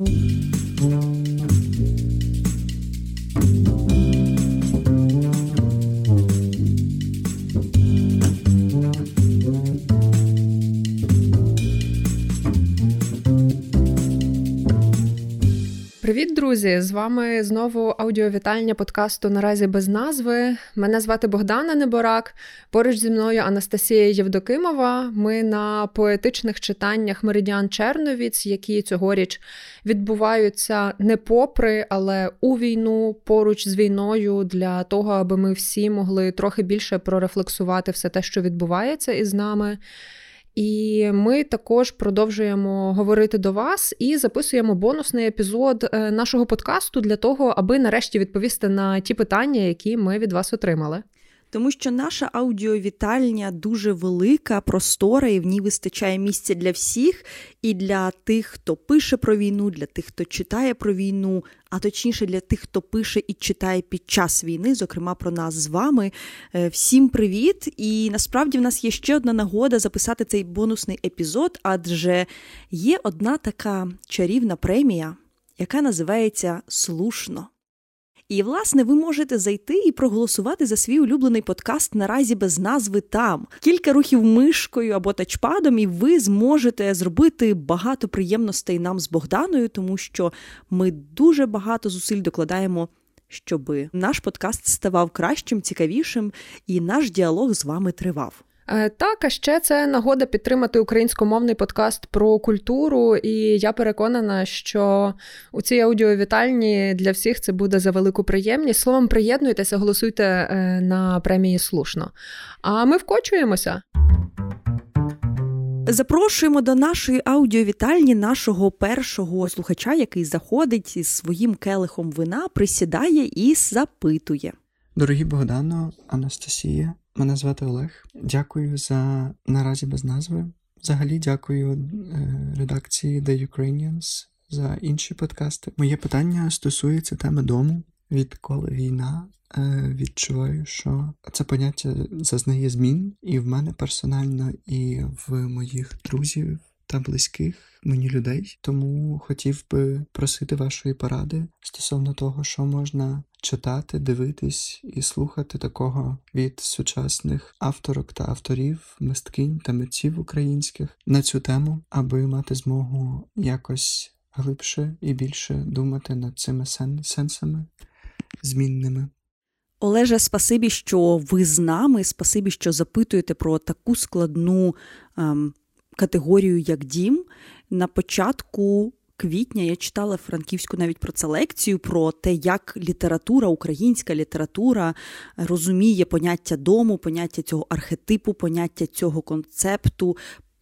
Mm-hmm. Привіт, друзі! З вами знову аудіовітальня подкасту Наразі без назви. Мене звати Богдана Неборак. Поруч зі мною Анастасія Євдокимова. Ми на поетичних читаннях Меридіан Черновіць, які цьогоріч відбуваються не попри, але у війну поруч з війною для того, аби ми всі могли трохи більше прорефлексувати все те, що відбувається із нами. І ми також продовжуємо говорити до вас і записуємо бонусний епізод е, нашого подкасту для того, аби нарешті відповісти на ті питання, які ми від вас отримали тому що наша аудіовітальня дуже велика, простора, і в ній вистачає місця для всіх, і для тих, хто пише про війну, для тих, хто читає про війну, а точніше для тих, хто пише і читає під час війни, зокрема про нас з вами. Е, всім привіт! І насправді в нас є ще одна нагода записати цей бонусний епізод, адже є одна така чарівна премія, яка називається Слушно. І, власне, ви можете зайти і проголосувати за свій улюблений подкаст наразі без назви там. Кілька рухів мишкою або тачпадом, і ви зможете зробити багато приємностей нам з Богданою, тому що ми дуже багато зусиль докладаємо. Щоб наш подкаст ставав кращим, цікавішим, і наш діалог з вами тривав. Е, так, а ще це нагода підтримати українськомовний подкаст про культуру, і я переконана, що у цій аудіовітальні для всіх це буде за велику приємність. Словом, приєднуйтеся, голосуйте е, на премії слушно. А ми вкочуємося. Запрошуємо до нашої аудіовітальні нашого першого слухача, який заходить із своїм келихом вина, присідає і запитує. Дорогі Богдано, Анастасія, Мене звати Олег. Дякую за наразі без назви. Взагалі, дякую е, редакції The Ukrainians за інші подкасти. Моє питання стосується теми дому. Відколи війна е, відчуваю, що це поняття зазнає змін, і в мене персонально, і в моїх друзів та близьких мені людей. Тому хотів би просити вашої поради стосовно того, що можна читати, дивитись і слухати такого від сучасних авторок та авторів, мисткинь та митців українських на цю тему, аби мати змогу якось глибше і більше думати над цими сенсами змінними. Олеже, спасибі, що ви з нами. Спасибі, що запитуєте про таку складну ем, категорію, як дім. На початку квітня я читала франківську навіть про це лекцію, про те, як література, українська література розуміє поняття дому, поняття цього архетипу, поняття цього концепту.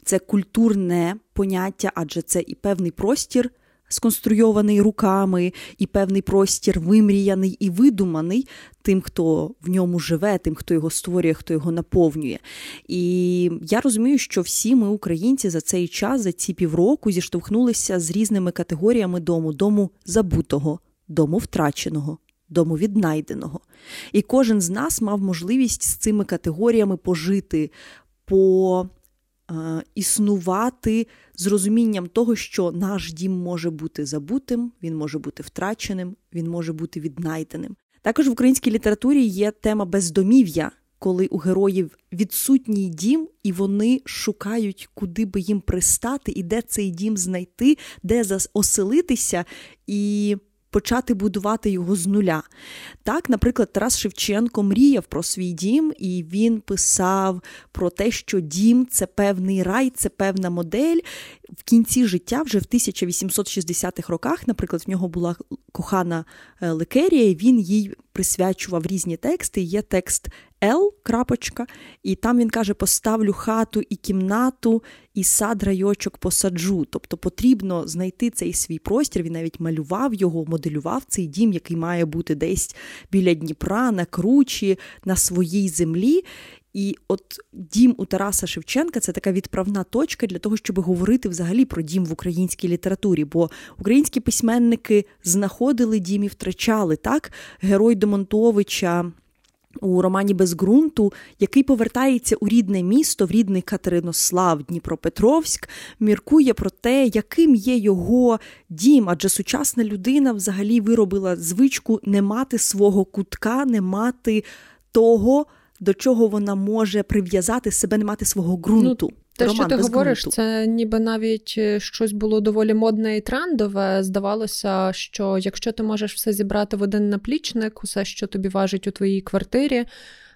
Це культурне поняття, адже це і певний простір сконструйований руками, і певний простір вимріяний і видуманий тим, хто в ньому живе, тим, хто його створює, хто його наповнює. І я розумію, що всі ми, українці, за цей час, за ці півроку, зіштовхнулися з різними категоріями дому: дому забутого, дому втраченого. Дому віднайденого. І кожен з нас мав можливість з цими категоріями пожити, по існувати з розумінням того, що наш дім може бути забутим, він може бути втраченим, він може бути віднайденим. Також в українській літературі є тема бездомів'я, коли у героїв відсутній дім, і вони шукають, куди би їм пристати, і де цей дім знайти, де оселитися. і почати будувати його з нуля. Так, наприклад, Тарас Шевченко мріяв про свій дім, і він писав про те, що дім це певний рай, це певна модель. В кінці життя, вже в 1860-х роках, наприклад, в нього була кохана е, Лекерія, і він їй присвячував різні тексти. Є текст Л. крапочка, і там він каже: поставлю хату і кімнату, і сад райочок посаджу. Тобто потрібно знайти цей свій простір. Він навіть малював його, моделював цей дім, який має бути десь біля Дніпра, на кручі, на своїй землі. І от дім у Тараса Шевченка це така відправна точка для того, щоб говорити взагалі про дім в українській літературі. Бо українські письменники знаходили дім і втрачали так. Герой Демонтовича у романі Без ґрунту, який повертається у рідне місто, в рідний Катеринослав, Дніпропетровськ, міркує про те, яким є його дім, адже сучасна людина взагалі виробила звичку не мати свого кутка, не мати того, до чого вона може прив'язати себе, не мати свого ґрунту. Ну, те, Роман, що ти говориш, ґрунту. це ніби навіть е, щось було доволі модне і трендове. Здавалося, що якщо ти можеш все зібрати в один наплічник, усе, що тобі важить у твоїй квартирі,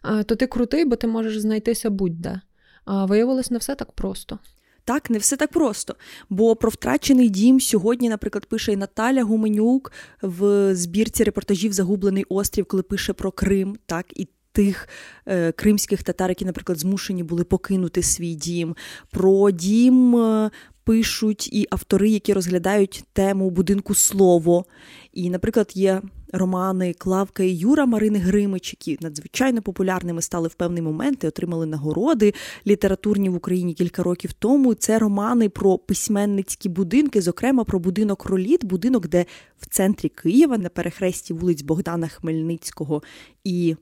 е, то ти крутий, бо ти можеш знайтися будь-де. А виявилось не все так просто. Так, не все так просто. Бо про втрачений дім сьогодні, наприклад, пише і Наталя Гуменюк в збірці репортажів Загублений острів, коли пише про Крим, так і тих е, кримських татар, які, наприклад, змушені були покинути свій дім. Про дім е, пишуть і автори, які розглядають тему будинку слово. І, наприклад, є романи Клавка і Юра Марини Гримич, які надзвичайно популярними стали в певний момент і отримали нагороди літературні в Україні кілька років тому. Це романи про письменницькі будинки, зокрема про будинок Роліт, будинок, де в центрі Києва на перехресті вулиць Богдана Хмельницького і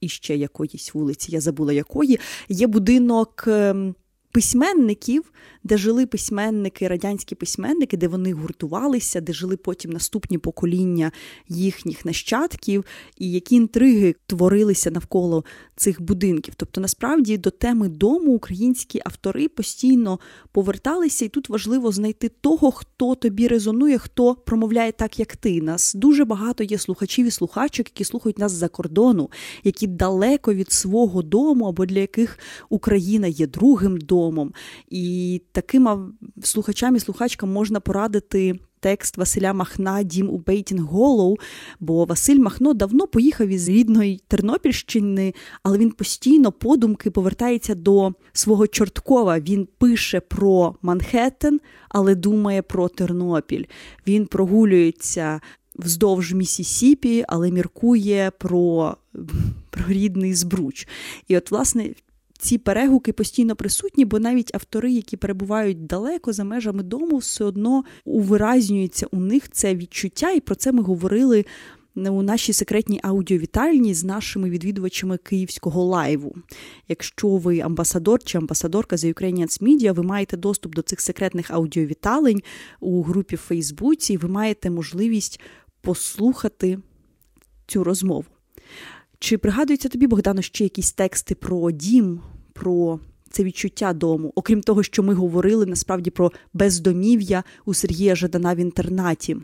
і ще якоїсь вулиці, я забула якої, є будинок ем, письменників, де жили письменники, радянські письменники, де вони гуртувалися, де жили потім наступні покоління їхніх нащадків, і які інтриги творилися навколо цих будинків. Тобто, насправді до теми дому українські автори постійно поверталися, і тут важливо знайти того, хто тобі резонує, хто промовляє так, як ти. Нас дуже багато є слухачів і слухачок, які слухають нас за кордону, які далеко від свого дому, або для яких Україна є другим домом. І таким слухачам і слухачкам можна порадити. Текст Василя Махна Дім у Бейтінг Голоу, бо Василь Махно давно поїхав із рідної Тернопільщини, але він постійно подумки повертається до свого Чорткова. Він пише про Манхеттен, але думає про Тернопіль. Він прогулюється вздовж Місісіпі, але міркує про, про рідний збруч. І от, власне, ці перегуки постійно присутні, бо навіть автори, які перебувають далеко за межами дому, все одно увиразнюється у них це відчуття, і про це ми говорили. У нашій секретній аудіовітальні з нашими відвідувачами київського лайву. Якщо ви амбасадор чи амбасадорка за Ukrainians Media, ви маєте доступ до цих секретних аудіовіталень у групі в Фейсбуці, і ви маєте можливість послухати цю розмову. Чи пригадується тобі, Богдано, ще якісь тексти про дім, про це відчуття дому? Окрім того, що ми говорили насправді про бездомів'я у Сергія Жадана в інтернаті.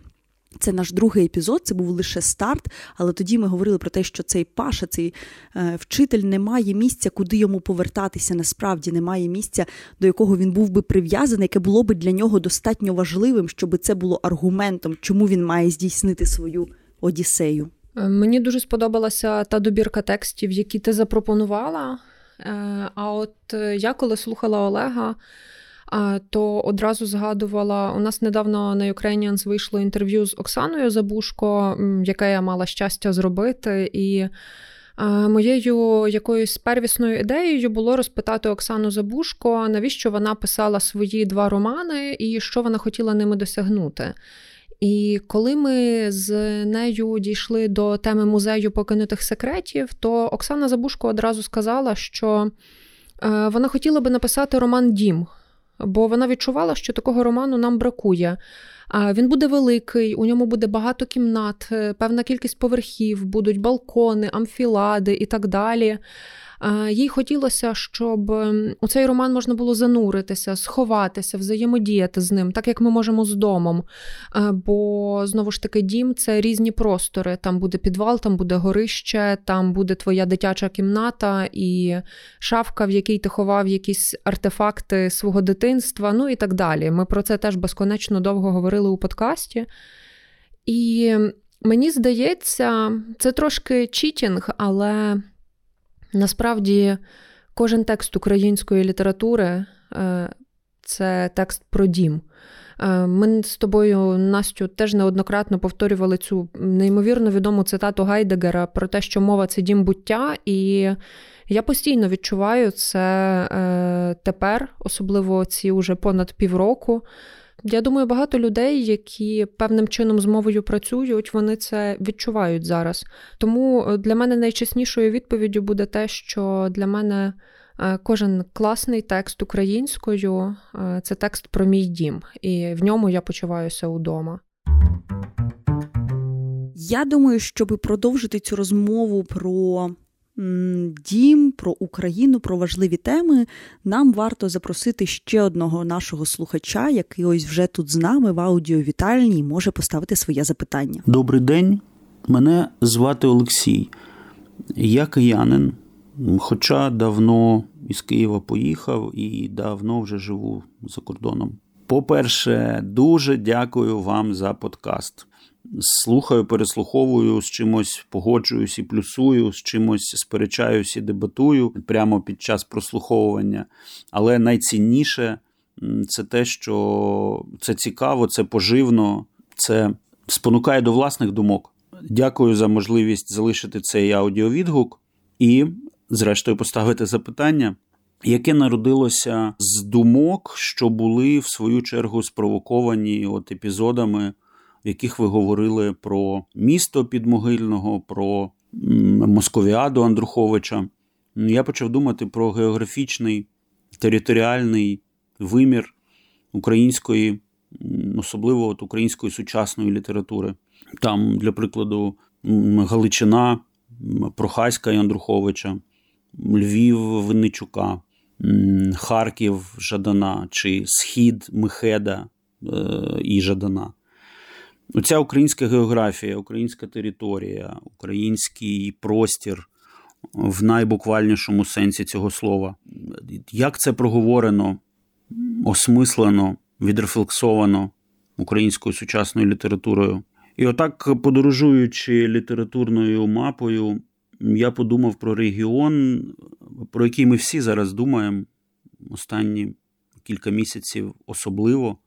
Це наш другий епізод, це був лише старт, але тоді ми говорили про те, що цей Паша, цей е, вчитель, не має місця, куди йому повертатися. Насправді немає місця, до якого він був би прив'язаний, яке було би для нього достатньо важливим, щоб це було аргументом, чому він має здійснити свою одіссею. Е, мені дуже сподобалася та добірка текстів, які ти запропонувала. Е, а от е, я коли слухала Олега, то одразу згадувала: у нас недавно на Ukrainians вийшло інтерв'ю з Оксаною Забушко, яке я мала щастя зробити. І моєю якоюсь первісною ідеєю було розпитати Оксану Забушко, навіщо вона писала свої два романи і що вона хотіла ними досягнути. І коли ми з нею дійшли до теми музею покинутих секретів, то Оксана Забушко одразу сказала, що е, вона хотіла би написати роман Дім, бо вона відчувала, що такого роману нам бракує. Він буде великий, у ньому буде багато кімнат, е, певна кількість поверхів, будуть балкони, амфілади і так далі. Їй хотілося, щоб у цей роман можна було зануритися, сховатися, взаємодіяти з ним, так як ми можемо з домом. Бо знову ж таки, дім це різні простори. Там буде підвал, там буде горище, там буде твоя дитяча кімната і шафка, в якій ти ховав якісь артефакти свого дитинства, ну і так далі. Ми про це теж безконечно довго говорили у подкасті. І мені здається, це трошки читінг, але. Насправді, кожен текст української літератури е, це текст про дім. Е, ми з тобою, Настю, теж неоднократно повторювали цю неймовірно відому цитату Гайдегера про те, що мова це дім буття, і я постійно відчуваю це е, тепер, особливо ці уже понад півроку. Я думаю, багато людей, які певним чином з мовою працюють, вони це відчувають зараз. Тому е, для мене найчеснішою відповіддю буде те, що для мене е, кожен класний текст українською е, це текст про мій дім, і в ньому я почуваюся удома. Я думаю, щоб продовжити цю розмову про дім, про Україну, про важливі теми, нам варто запросити ще одного нашого слухача, який ось вже тут з нами в аудіовітальні і може поставити своє запитання. Добрий день, мене звати Олексій. Я киянин, хоча давно із Києва поїхав і давно вже живу за кордоном. По-перше, дуже дякую вам за подкаст слухаю, переслуховую з чимось, погоджуюсь і плюсую, з чимось сперечаюсь і дебатую прямо під час прослуховування. Але найцінніше це те, що це цікаво, це поживно, це спонукає до власних думок. Дякую за можливість залишити цей аудіовідгук і, зрештою, поставити запитання. Яке народилося з думок, що були в свою чергу спровоковані от епізодами в яких ви говорили про місто підмогильного, про Московіаду Андруховича. Я почав думати про географічний територіальний вимір української, особливо от української сучасної літератури. Там, для прикладу, Галичина, Прохаська і Андруховича, Львів Винничука, Харків Жадана чи Схід Михеда е, і Жадана. Оця українська географія, українська територія, український простір в найбуквальнішому сенсі цього слова. Як це проговорено, осмислено, відрефлексовано українською сучасною літературою? І отак, подорожуючи літературною мапою, я подумав про регіон, про який ми всі зараз думаємо останні кілька місяців особливо.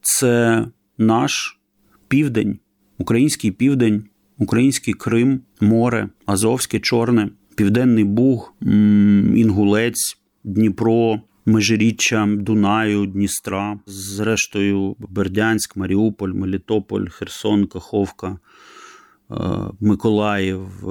Це наш південь, український південь, український Крим, море, Азовське, Чорне, Південний Буг, Інгулець, Дніпро, Межиріччя, Дунаю, Дністра, зрештою, Бердянськ, Маріуполь, Мелітополь, Херсон, Каховка, е, Миколаїв, е,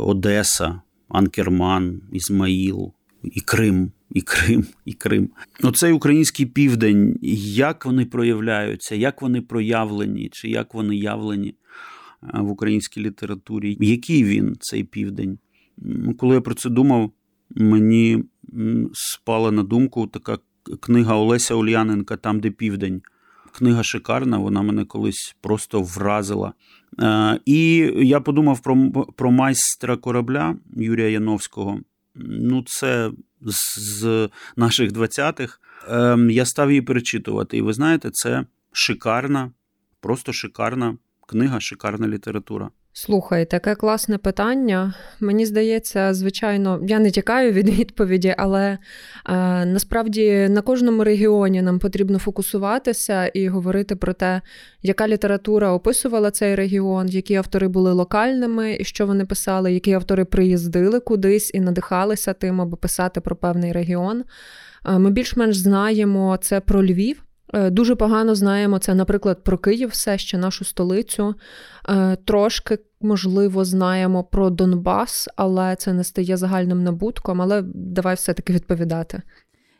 Одеса, Анкерман, Ізмаїл і Крим і Крим, і Крим. Оцей український південь, як вони проявляються, як вони проявлені, чи як вони явлені е, в українській літературі? Який він, цей південь? Коли я про це думав, мені спала на думку така книга Олеся Ульяненка Там, де південь. Книга шикарна, вона мене колись просто вразила. Е, і я подумав про про майстра корабля Юрія Яновського. Ну, це з наших 20-х. Ем, я став її перечитувати. І ви знаєте, це шикарна, просто шикарна книга, шикарна література. Слухай, таке класне питання. Мені здається, звичайно, я не тікаю від відповіді, але е, насправді на кожному регіоні нам потрібно фокусуватися і говорити про те, яка література описувала цей регіон, які автори були локальними, і що вони писали, які автори приїздили кудись і надихалися тим, аби писати про певний регіон. Е, ми більш-менш знаємо це про Львів. Е, дуже погано знаємо це, наприклад, про Київ, все ще нашу столицю. Е, трошки, можливо, знаємо про Донбас, але це не стає загальним набутком. Але давай все-таки відповідати.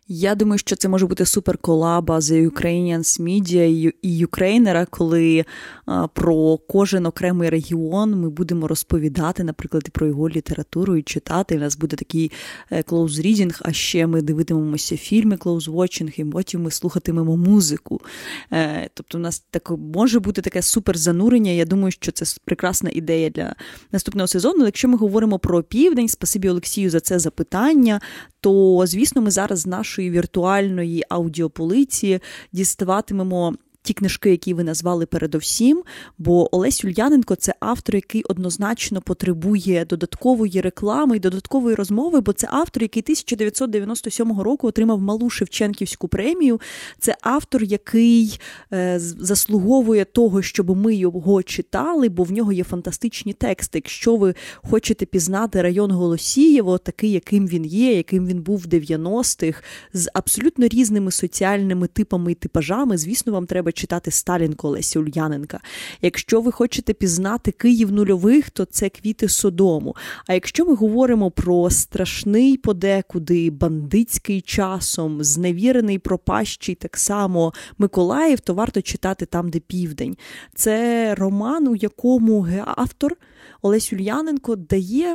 Я думаю, що це може бути суперколаба з Ukrainians Media і Юкрейнера, коли про кожен окремий регіон ми будемо розповідати, наприклад, про його літературу і читати. У нас буде такий close е, а ще ми дивитимемося фільми watching, і потім ми слухатимемо музику. Е, тобто, у нас так може бути таке суперзанурення. Я думаю, що це прекрасна ідея для наступного сезону. Якщо ми говоримо про південь, спасибі Олексію за це запитання, то звісно, ми зараз з нашої віртуальної аудіополиції діставатимемо ті книжки, які ви назвали передовсім. Бо Олесь Ульяненко це автор, який однозначно потребує додаткової реклами і додаткової розмови, бо це автор, який 1997 року отримав малу Шевченківську премію. Це автор, який е, заслуговує того, щоб ми його читали, бо в нього є фантастичні тексти. Якщо ви хочете пізнати район Голосієво, такий, яким він є, яким він був в 90-х, з абсолютно різними соціальними типами і типажами, звісно, вам треба читати Сталінко Лесі Ульяненка. Якщо ви хочете пізнати Київ нульових, то це квіти Содому. А якщо ми говоримо про страшний подекуди, бандитський часом, зневірений пропащий так само Миколаїв, то варто читати там, де південь. Це роман, у якому автор. Олесь Ульяненко дає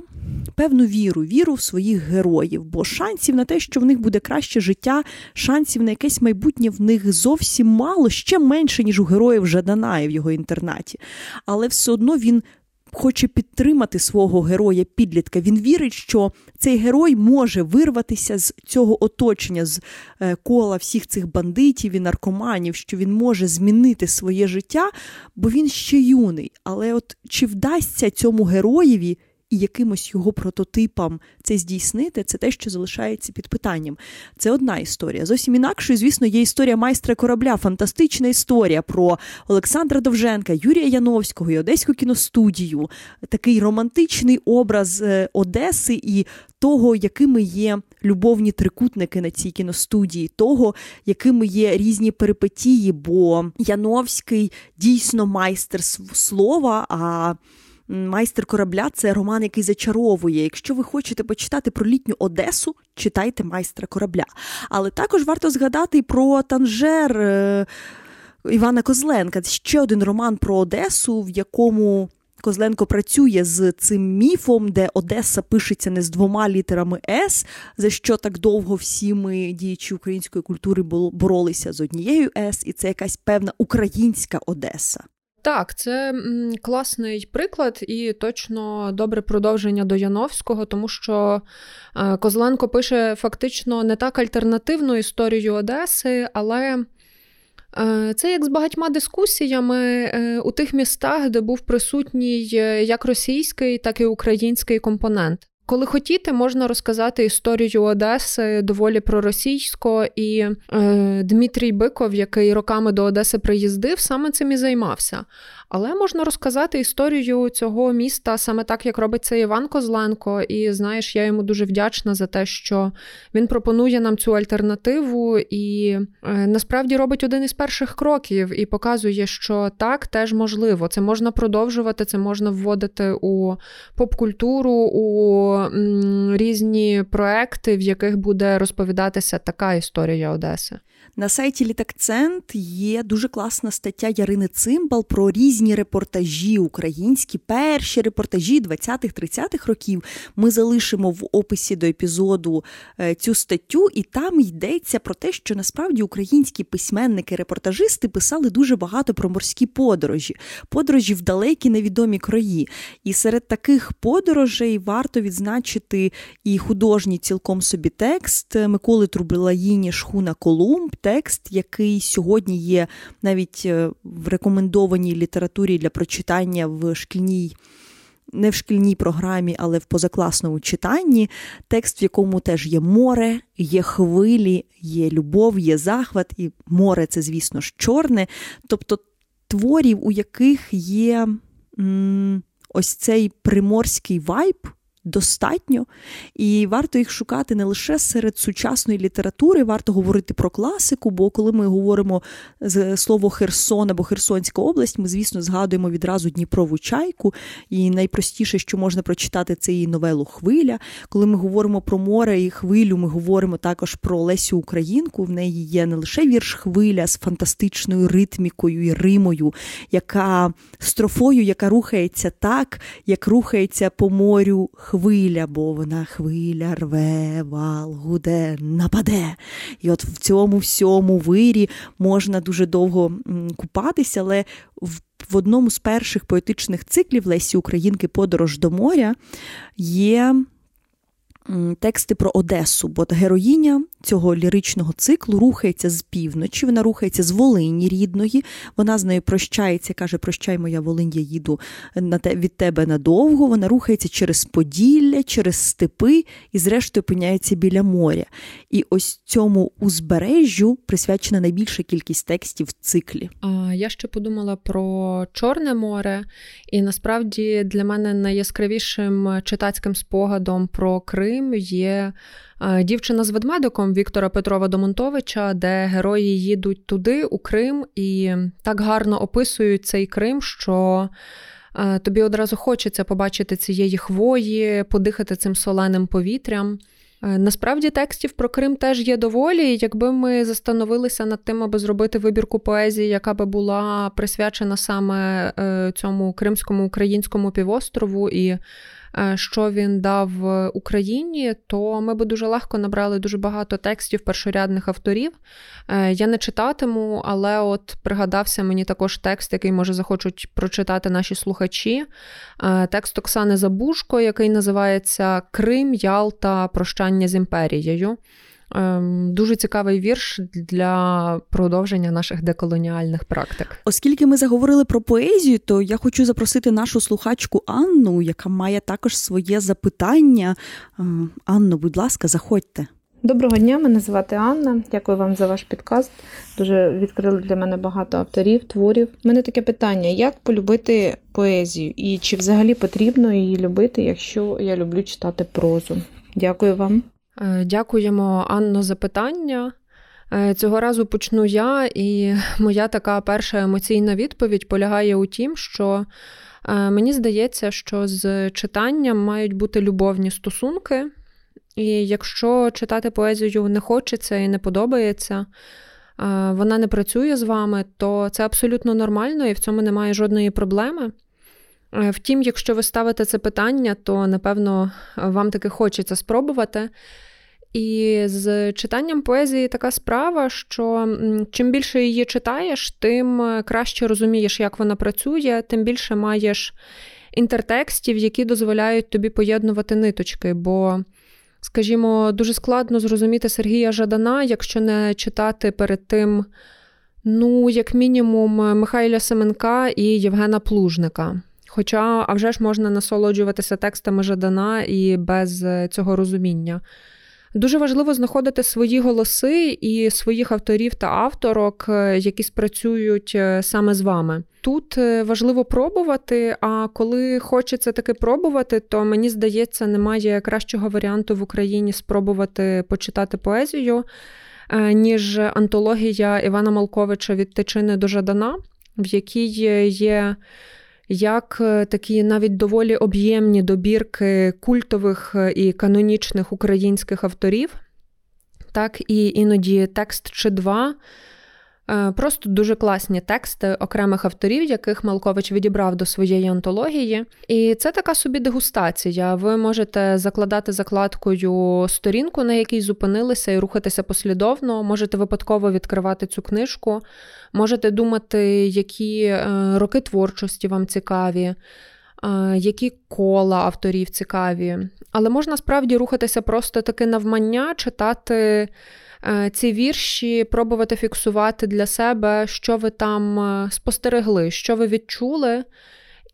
певну віру, віру в своїх героїв, бо шансів на те, що в них буде краще життя, шансів на якесь майбутнє в них зовсім мало, ще менше, ніж у героїв Жадана в його інтернаті. Але все одно він хоче підтримати свого героя-підлітка. Він вірить, що цей герой може вирватися з цього оточення, з е, кола всіх цих бандитів і наркоманів, що він може змінити своє життя, бо він ще юний. Але от чи вдасться цьому героєві? І якимось його прототипам це здійснити, це те, що залишається під питанням. Це одна історія. Зовсім інакшою, звісно, є історія майстра корабля, фантастична історія про Олександра Довженка, Юрія Яновського і Одеську кіностудію, такий романтичний образ е, Одеси і того, якими є любовні трикутники на цій кіностудії, того, якими є різні перипетії, бо Яновський дійсно майстер слова. а Майстер корабля це роман, який зачаровує. Якщо ви хочете почитати про літню Одесу, читайте майстра корабля. Але також варто згадати про Танжер е, Івана Козленка. Це ще один роман про Одесу, в якому Козленко працює з цим міфом, де Одеса пишеться не з двома літерами С, за що так довго всі ми, діячі української культури, боролися з однією С, і це якась певна українська Одеса. Так, це класний приклад і точно добре продовження до Яновського, тому що е, Козленко пише фактично не так альтернативну історію Одеси, але е, це як з багатьма дискусіями е, у тих містах, де був присутній як російський, так і український компонент. Коли хотіти, можна розказати історію Одеси доволі проросійсько, і е, Дмитрій Биков, який роками до Одеси приїздив, саме цим і займався. Але можна розказати історію цього міста саме так, як робить це Іван Козленко. І знаєш, я йому дуже вдячна за те, що він пропонує нам цю альтернативу і е, насправді робить один із перших кроків і показує, що так теж можливо. Це можна продовжувати, це можна вводити у поп-культуру, у м, різні проекти, в яких буде розповідатися така історія Одеси. На сайті Літакцент є дуже класна стаття Ярини Цимбал про різні репортажі українські, перші репортажі 20-30-х років. Ми залишимо в описі до епізоду е, цю статтю, і там йдеться про те, що насправді українські письменники-репортажисти писали дуже багато про морські подорожі, подорожі в далекі невідомі краї. І серед таких подорожей варто відзначити і художній цілком собі текст Миколи Трубилаїні Шхуна Колумб текст, який сьогодні є навіть е, в рекомендованій літературі для прочитання в шкільній. Не в шкільній програмі, але в позакласному читанні, текст, в якому теж є море, є хвилі, є любов, є захват, і море це, звісно ж, чорне. Тобто творів, у яких є м, ось цей приморський вайб, достатньо, і варто їх шукати не лише серед сучасної літератури, варто говорити про класику, бо коли ми говоримо слово Херсон або Херсонська область, ми, звісно, згадуємо відразу Дніпрову чайку. І найпростіше, що можна прочитати, це її новелу Хвиля. Коли ми говоримо про море і хвилю, ми говоримо також про Лесю Українку. В неї є не лише вірш Хвиля з фантастичною ритмікою і римою, яка строфою, яка рухається так, як рухається по морю хвиля, бо вона хвиля рве, вал, гуде, нападе. І от в цьому всьому вирі можна дуже довго купатися, але в. В одному з перших поетичних циклів Лесі Українки Подорож до моря є тексти про Одесу, бо героїня цього ліричного циклу рухається з півночі, вона рухається з Волині рідної. Вона з нею прощається, каже: Прощай, моя Волинь, я їду від тебе надовго. Вона рухається через Поділля, через степи і, зрештою, опиняється біля моря. І ось цьому узбережжю присвячена найбільша кількість текстів в циклі. А я ще подумала про Чорне море, і насправді для мене найяскравішим читацьким спогадом про Крим є. Дівчина з ведмедиком Віктора Петрова Домонтовича, де герої їдуть туди, у Крим, і так гарно описують цей Крим, що тобі одразу хочеться побачити цієї хвої, подихати цим соленим повітрям. Насправді текстів про Крим теж є доволі. Якби ми застановилися над тим, аби зробити вибірку поезії, яка би була присвячена саме е, цьому кримському українському півострову і Е, що він дав Україні, то ми би дуже легко набрали дуже багато текстів першорядних авторів. Е, я не читатиму, але от пригадався мені також текст, який може захочуть прочитати наші слухачі. Е, текст Оксани Забушко, який називається Крим, Ялта, Прощання з імперією. Ем, дуже цікавий вірш для продовження наших деколоніальних практик. Оскільки ми заговорили про поезію, то я хочу запросити нашу слухачку Анну, яка має також своє запитання. Ем, Анно, будь ласка, заходьте. Доброго дня, мене звати Анна. Дякую вам за ваш підкаст. Дуже відкрили для мене багато авторів, творів. У мене таке питання: як полюбити поезію і чи взагалі потрібно її любити, якщо я люблю читати прозу? Дякую вам. Е, дякуємо, Анно, за питання. Е, цього разу почну я, і моя така перша емоційна відповідь полягає у тім, що е, мені здається, що з читанням мають бути любовні стосунки, і якщо читати поезію не хочеться і не подобається, вона не працює з вами, то це абсолютно нормально і в цьому немає жодної проблеми. Втім, якщо ви ставите це питання, то напевно вам таки хочеться спробувати. І з читанням поезії така справа, що чим більше її читаєш, тим е, краще розумієш, як вона працює, тим більше маєш інтертекстів, які дозволяють тобі поєднувати ниточки. Бо, скажімо, дуже складно зрозуміти Сергія Жадана, якщо не читати перед тим, ну, як мінімум, Михайля Семенка і Євгена Плужника. Хоча, а вже ж можна насолоджуватися текстами Жадана і без е, цього розуміння. Дуже важливо знаходити свої голоси і своїх авторів та авторок, е, які спрацюють е, саме з вами. Тут важливо пробувати, а коли хочеться таки пробувати, то мені здається, немає кращого варіанту в Україні спробувати почитати поезію, ніж антологія Івана Малковича від Тичини до Жадана, в якій є як е, такі навіть доволі об'ємні добірки культових е, і канонічних українських авторів, так і іноді текст чи два. Е, просто дуже класні тексти окремих авторів, яких Малкович відібрав до своєї антології. І це така собі дегустація. Ви можете закладати закладкою сторінку, на якій зупинилися, і рухатися послідовно. Можете випадково відкривати цю книжку, можете думати, які е, роки творчості вам цікаві. Е, які кола авторів цікаві, але можна справді рухатися просто таки навмання, читати ці вірші, пробувати фіксувати для себе, що ви там е, спостерегли, що ви відчули.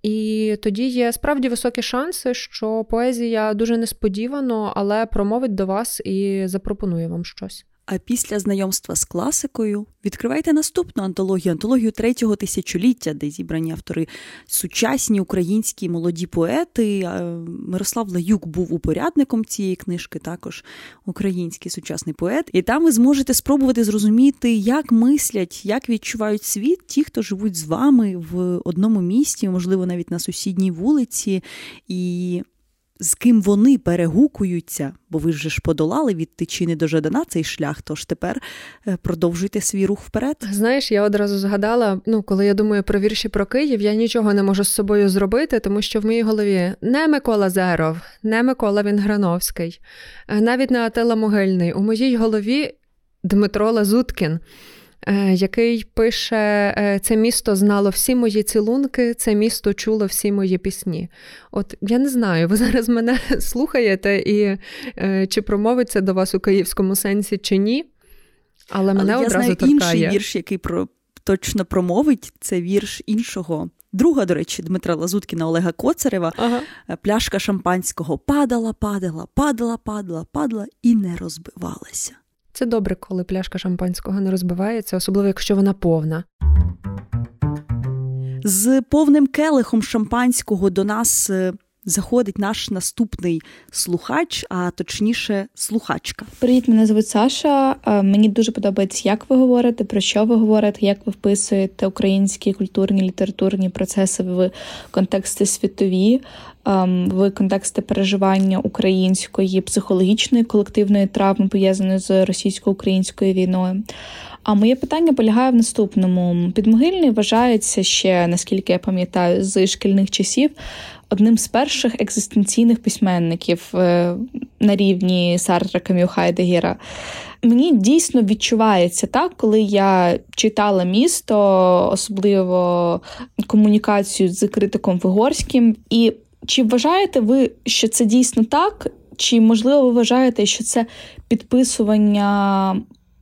І тоді є справді високі шанси, що поезія дуже несподівано, але промовить до вас і запропонує вам щось. А після знайомства з класикою відкривайте наступну антологію, антологію третього тисячоліття, де зібрані автори сучасні українські молоді поети. Мирослав Лаюк був упорядником цієї книжки, також український сучасний поет. І там ви зможете спробувати зрозуміти, як мислять, як відчувають світ ті, хто живуть з вами в одному місті, можливо, навіть на сусідній вулиці. І з ким вони перегукуються, бо ви ж подолали від тичини до Жадана цей шлях, тож тепер е, продовжуйте свій рух вперед. Знаєш, я одразу згадала, ну, коли я думаю про вірші про Київ, я нічого не можу з собою зробити, тому що в моїй голові не Микола Зеров, не Микола Вінграновський, е, навіть не Атила Могильний. У моїй голові Дмитро Лазуткін. Е, який пише: е, Це місто знало всі мої цілунки, це місто чуло всі мої пісні. От я не знаю, ви зараз мене слухаєте, і чи промовиться до вас у київському сенсі, чи ні. Але мене Але одразу знаю торкає. інший вірш, який про точно промовить. Це вірш іншого друга, до речі, Дмитра Лазуткіна Олега Коцарева. Ага. Е, пляшка шампанського падала, падала, падала, падала, падала і не розбивалася. Це добре, коли пляшка шампанського не розбивається, особливо якщо вона повна. З повним келихом шампанського до нас е, заходить наш наступний слухач, а точніше, слухачка. Привіт, мене звуть Саша. Мені дуже подобається, як ви говорите, про що ви говорите, як ви вписуєте українські культурні літературні процеси в контексти світові, в контексти переживання української психологічної колективної травми, пов'язаної з російсько-українською війною. А моє питання полягає в наступному: підмогильний вважається ще, наскільки я пам'ятаю, з шкільних часів одним з перших екзистенційних письменників е, на рівні Сартра Кам'ю Хайдегера. Мені дійсно відчувається так, коли я читала місто, особливо комунікацію з критиком Вигорським. І чи вважаєте ви, що це дійсно так? Чи можливо ви вважаєте, що це підписування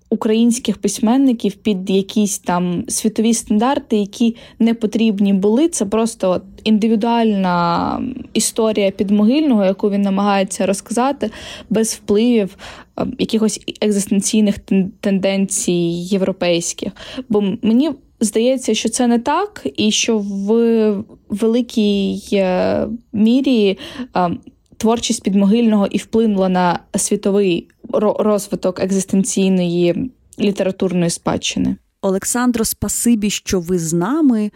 українських письменників під якісь там світові стандарти, які не потрібні були. Це просто індивідуальна історія підмогильного, яку він намагається розказати без впливів е, якихось екзистенційних тенденцій європейських. Бо мені здається, що це не так, і що в великій е, мірі. Е, творчість підмогильного і вплинула на світовий розвиток екзистенційної літературної спадщини. Олександро, спасибі, що ви з нами.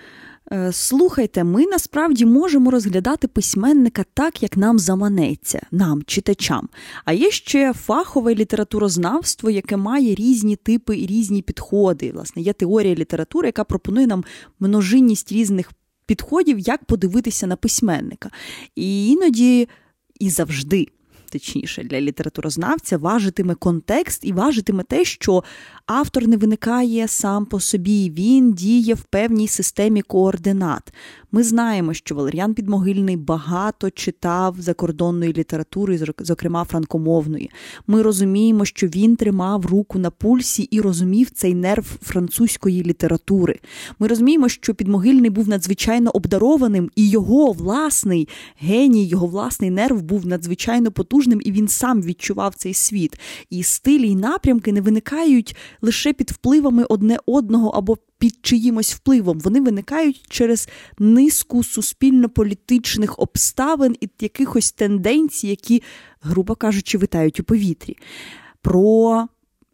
Е, слухайте, ми насправді можемо розглядати письменника так, як нам заманеться, нам, читачам. А є ще фахове літературознавство, яке має різні типи і різні підходи. Власне, є теорія літератури, яка пропонує нам множинність різних підходів, як подивитися на письменника. І іноді і завжди точніше для літературознавця, важитиме контекст і важитиме те, що автор не виникає сам по собі, він діє в певній системі координат. Ми знаємо, що Валеріан Підмогильний багато читав закордонної літератури, зокрема франкомовної. Ми розуміємо, що він тримав руку на пульсі і розумів цей нерв французької літератури. Ми розуміємо, що Підмогильний був надзвичайно обдарованим, і його власний геній, його власний нерв був надзвичайно потужним, і він сам відчував цей світ. І стилі і напрямки не виникають лише під впливами одне одного або під чиїмось впливом. Вони виникають через низку суспільно-політичних обставин і якихось тенденцій, які, грубо кажучи, витають у повітрі. Про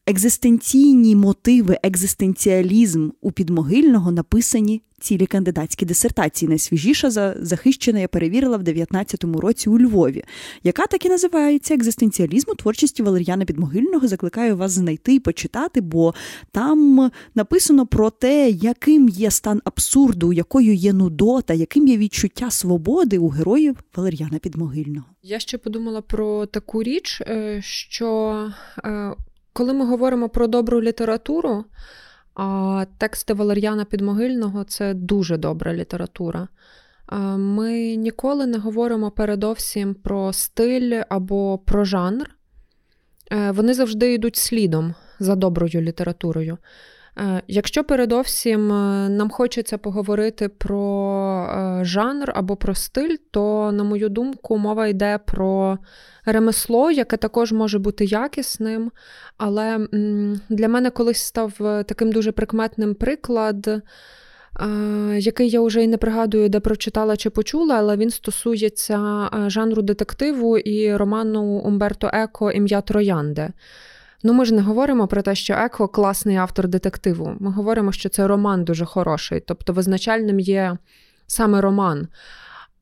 екзистенційні мотиви, екзистенціалізм у підмогильного написані цілі кандидатські дисертації. Найсвіжіша захищена я перевірила в 19-му році у Львові, яка так і називається екзистенціалізм у творчості Валер'яна Підмогильного. Закликаю вас знайти і почитати, бо там написано про те, яким є стан абсурду, якою є нудота, яким є відчуття свободи у героїв Валер'яна Підмогильного. Я ще подумала про таку річ, е, що е, коли ми говоримо про добру літературу, а тексти Валер'яна Підмогильного це дуже добра література. Ми ніколи не говоримо передовсім про стиль або про жанр. Е, вони завжди йдуть слідом за доброю літературою. Е, якщо передовсім е, нам хочеться поговорити про жанр або про стиль, то, на мою думку, мова йде про ремесло, яке також може бути якісним. Але для мене колись став е, таким дуже прикметним приклад. Е, який я вже і не пригадую, де прочитала чи почула, але він стосується е, жанру детективу і роману Умберто Еко Ім'я Троянде. Ну, ми ж не говоримо про те, що Еко класний автор детективу. Ми говоримо, що це роман дуже хороший, тобто визначальним є саме роман.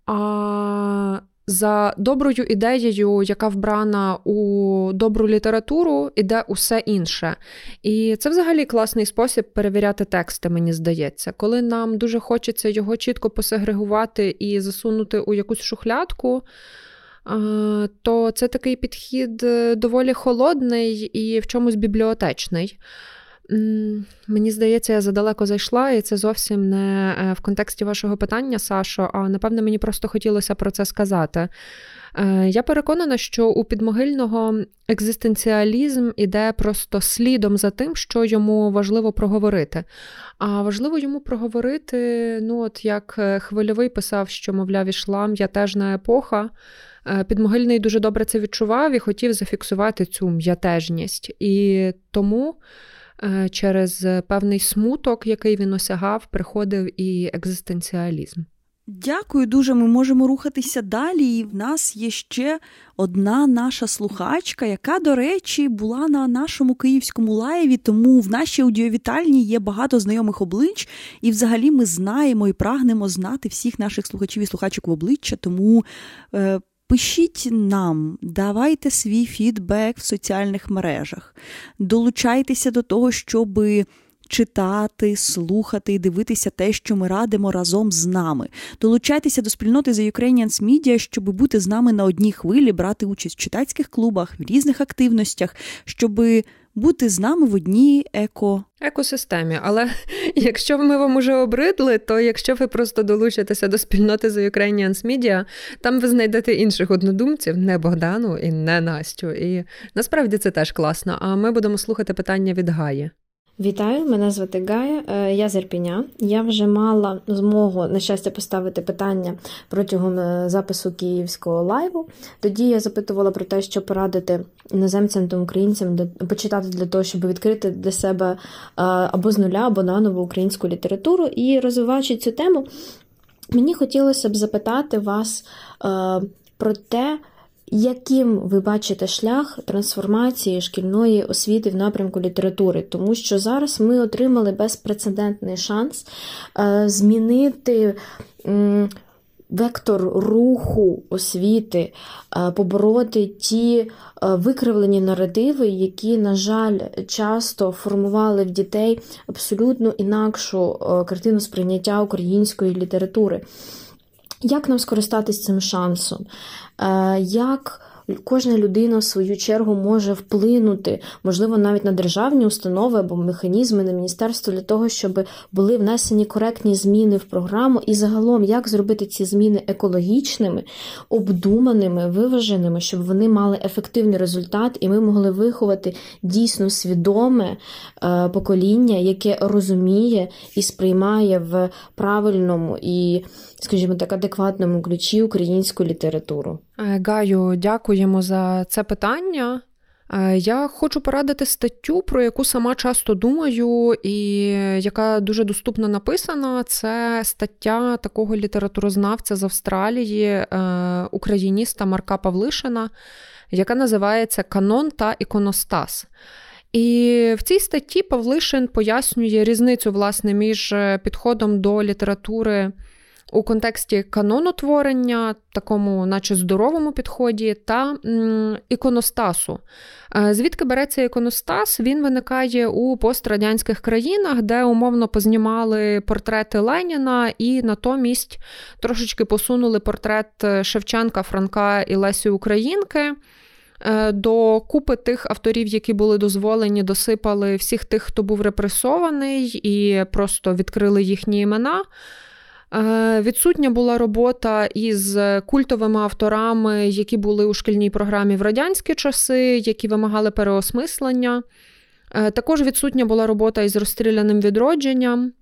А за доброю ідеєю, яка вбрана у добру літературу, іде усе інше. І це взагалі класний спосіб перевіряти тексти, мені здається. Коли нам дуже хочеться його чітко посегрегувати і засунути у якусь шухлядку, то це такий підхід е, доволі холодний і в чомусь бібліотечний. Мені здається, я задалеко зайшла, і це зовсім не е, в контексті вашого питання, Сашо, а напевне, мені просто хотілося про це сказати. Е, я переконана, що у підмогильного екзистенціалізм іде просто слідом за тим, що йому важливо проговорити. А важливо йому проговорити, ну от як е, хвильовий писав, що, мовляв, ішла м'ятежна епоха. Підмогильний дуже добре це відчував і хотів зафіксувати цю м'ятежність. І тому. Е, через певний смуток, який він осягав, приходив і екзистенціалізм. Дякую дуже. Ми можемо рухатися далі. І в нас є ще одна наша слухачка, яка, до речі, була на нашому київському лайві. Тому в нашій аудіовітальні є багато знайомих облич, і взагалі ми знаємо і прагнемо знати всіх наших слухачів і слухачок в обличчя. Тому е, Пишіть нам, давайте свій фідбек в соціальних мережах, долучайтеся до того, щоб читати, слухати і дивитися те, що ми радимо разом з нами. Долучайтеся до спільноти The Ukrainians Media, щоб бути з нами на одній хвилі, брати участь в читацьких клубах, в різних активностях, щоби бути з нами в одній еко. Екосистемі, але якщо ми вам уже обридли, то якщо ви просто долучитеся до спільноти The Ukrainians Media, там ви знайдете інших однодумців, не Богдану і не Настю. І насправді це теж класно. А ми будемо слухати питання від Гаї. Вітаю, мене звати Гая, е, я з Ірпіня. Я вже мала змогу на щастя поставити питання протягом е, запису київського лайву. Тоді я запитувала про те, що порадити іноземцям та українцям почитати для того, щоб відкрити для себе е, або з нуля, або наново українську літературу. І розвиваючи цю тему, мені хотілося б запитати вас про те яким ви бачите шлях трансформації шкільної освіти в напрямку літератури? Тому що зараз ми отримали безпрецедентний шанс е, змінити. Вектор руху освіти, е, побороти ті е, викривлені наративи, які, на жаль, часто формували в дітей абсолютно інакшу картину сприйняття української літератури. Як нам скористатись цим шансом? Е, як кожна людина в свою чергу може вплинути, можливо, навіть на державні установи або механізми на міністерство для того, щоб були внесені коректні зміни в програму, і загалом як зробити ці зміни екологічними, обдуманими, виваженими, щоб вони мали ефективний результат, і ми могли виховати дійсно свідоме е, покоління, яке розуміє і сприймає в правильному і, скажімо так, адекватному ключі українську літературу. Е, Гаю, дякуємо за це питання. Е, я хочу порадити статтю, про яку сама часто думаю, і яка дуже доступно написана. Це стаття такого літературознавця з Австралії, е, україніста Марка Павлишина, яка називається Канон та іконостас. І в цій статті Павлишин пояснює різницю власне, між підходом до літератури у контексті канонотворення, такому, наче здоровому підході, та іконостасу. Е, звідки береться іконостас? Він виникає у пострадянських країнах, де умовно познімали портрети Леніна і натомість трошечки посунули портрет Шевченка, Франка і Лесі Українки. Е, до купи тих авторів, які були дозволені, досипали всіх тих, хто був репресований, і просто відкрили їхні імена. Е, відсутня була робота із культовими авторами, які були у шкільній програмі в радянські часи, які вимагали переосмислення. Е, також відсутня була робота із розстріляним відродженням.